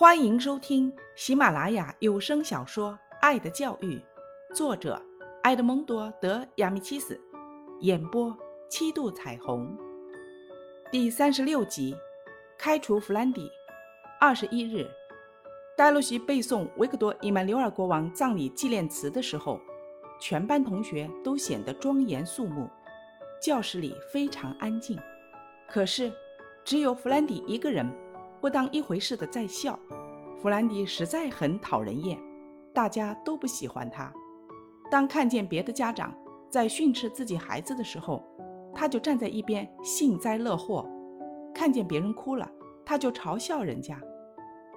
欢迎收听喜马拉雅有声小说《爱的教育》，作者埃德蒙多·德亚米契斯，演播七度彩虹，第三十六集，开除弗兰迪。二十一日，戴洛西背诵维克多·伊曼纽尔国王葬礼纪念词的时候，全班同学都显得庄严肃穆，教室里非常安静。可是，只有弗兰迪一个人。不当一回事的在笑，弗兰迪实在很讨人厌，大家都不喜欢他。当看见别的家长在训斥自己孩子的时候，他就站在一边幸灾乐祸；看见别人哭了，他就嘲笑人家。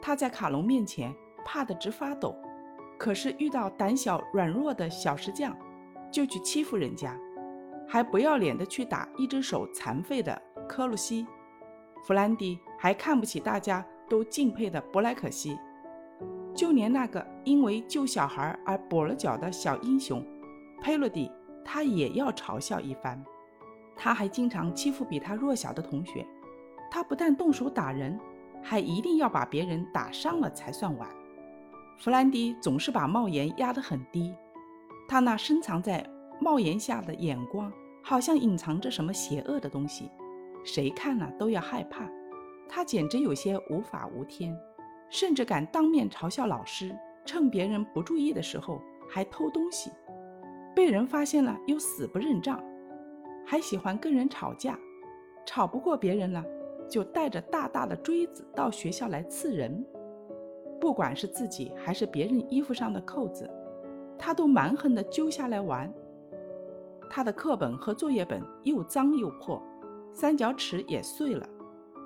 他在卡隆面前怕得直发抖，可是遇到胆小软弱的小石匠，就去欺负人家，还不要脸的去打一只手残废的科鲁西。弗兰迪还看不起大家都敬佩的布莱克西，就连那个因为救小孩而跛了脚的小英雄佩洛迪，他也要嘲笑一番。他还经常欺负比他弱小的同学，他不但动手打人，还一定要把别人打伤了才算完。弗兰迪总是把帽檐压得很低，他那深藏在帽檐下的眼光，好像隐藏着什么邪恶的东西。谁看了都要害怕，他简直有些无法无天，甚至敢当面嘲笑老师，趁别人不注意的时候还偷东西，被人发现了又死不认账，还喜欢跟人吵架，吵不过别人了，就带着大大的锥子到学校来刺人，不管是自己还是别人衣服上的扣子，他都蛮横地揪下来玩。他的课本和作业本又脏又破。三角尺也碎了，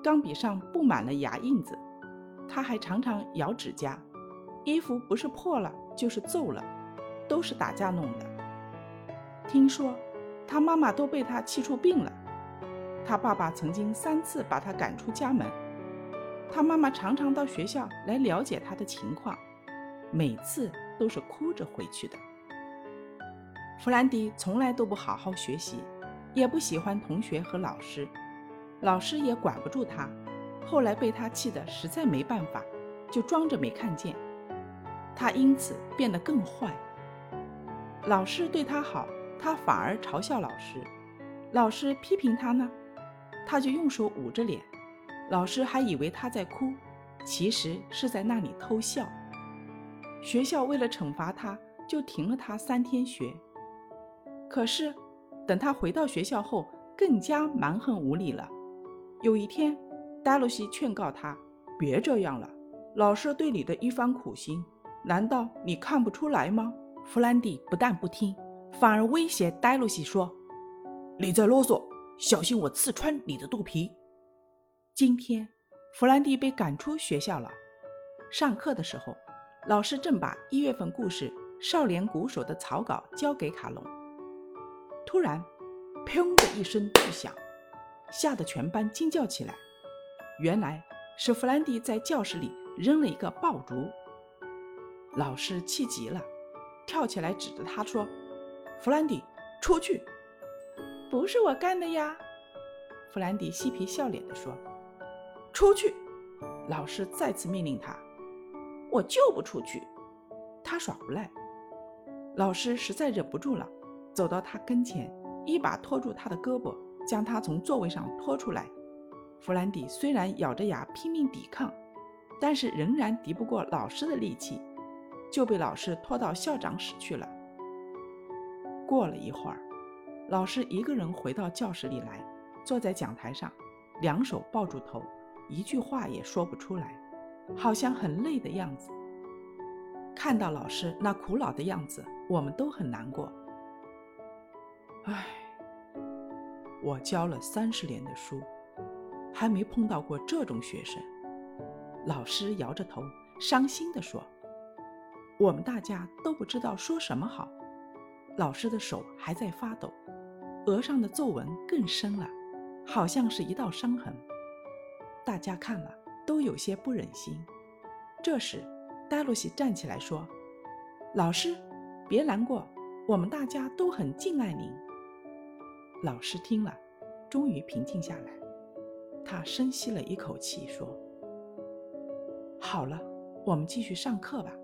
钢笔上布满了牙印子，他还常常咬指甲。衣服不是破了就是皱了，都是打架弄的。听说他妈妈都被他气出病了，他爸爸曾经三次把他赶出家门。他妈妈常常到学校来了解他的情况，每次都是哭着回去的。弗兰迪从来都不好好学习。也不喜欢同学和老师，老师也管不住他。后来被他气得实在没办法，就装着没看见。他因此变得更坏。老师对他好，他反而嘲笑老师；老师批评他呢，他就用手捂着脸。老师还以为他在哭，其实是在那里偷笑。学校为了惩罚他，就停了他三天学。可是。等他回到学校后，更加蛮横无理了。有一天，达洛西劝告他：“别这样了，老师对你的一番苦心，难道你看不出来吗？”弗兰迪不但不听，反而威胁戴洛西说：“你再啰嗦，小心我刺穿你的肚皮。”今天，弗兰迪被赶出学校了。上课的时候，老师正把一月份故事《少年鼓手》的草稿交给卡隆。突然，砰的一声巨响，吓得全班惊叫起来。原来是弗兰迪在教室里扔了一个爆竹。老师气急了，跳起来指着他说：“弗兰迪，出去！”“不是我干的呀！”弗兰迪嬉皮笑脸地说。“出去！”老师再次命令他。“我就不出去！”他耍无赖。老师实在忍不住了。走到他跟前，一把拖住他的胳膊，将他从座位上拖出来。弗兰迪虽然咬着牙拼命抵抗，但是仍然敌不过老师的力气，就被老师拖到校长室去了。过了一会儿，老师一个人回到教室里来，坐在讲台上，两手抱住头，一句话也说不出来，好像很累的样子。看到老师那苦恼的样子，我们都很难过。唉，我教了三十年的书，还没碰到过这种学生。老师摇着头，伤心地说：“我们大家都不知道说什么好。”老师的手还在发抖，额上的皱纹更深了，好像是一道伤痕。大家看了都有些不忍心。这时，戴洛西站起来说：“老师，别难过，我们大家都很敬爱您。”老师听了，终于平静下来。他深吸了一口气，说：“好了。”我们继续上课吧。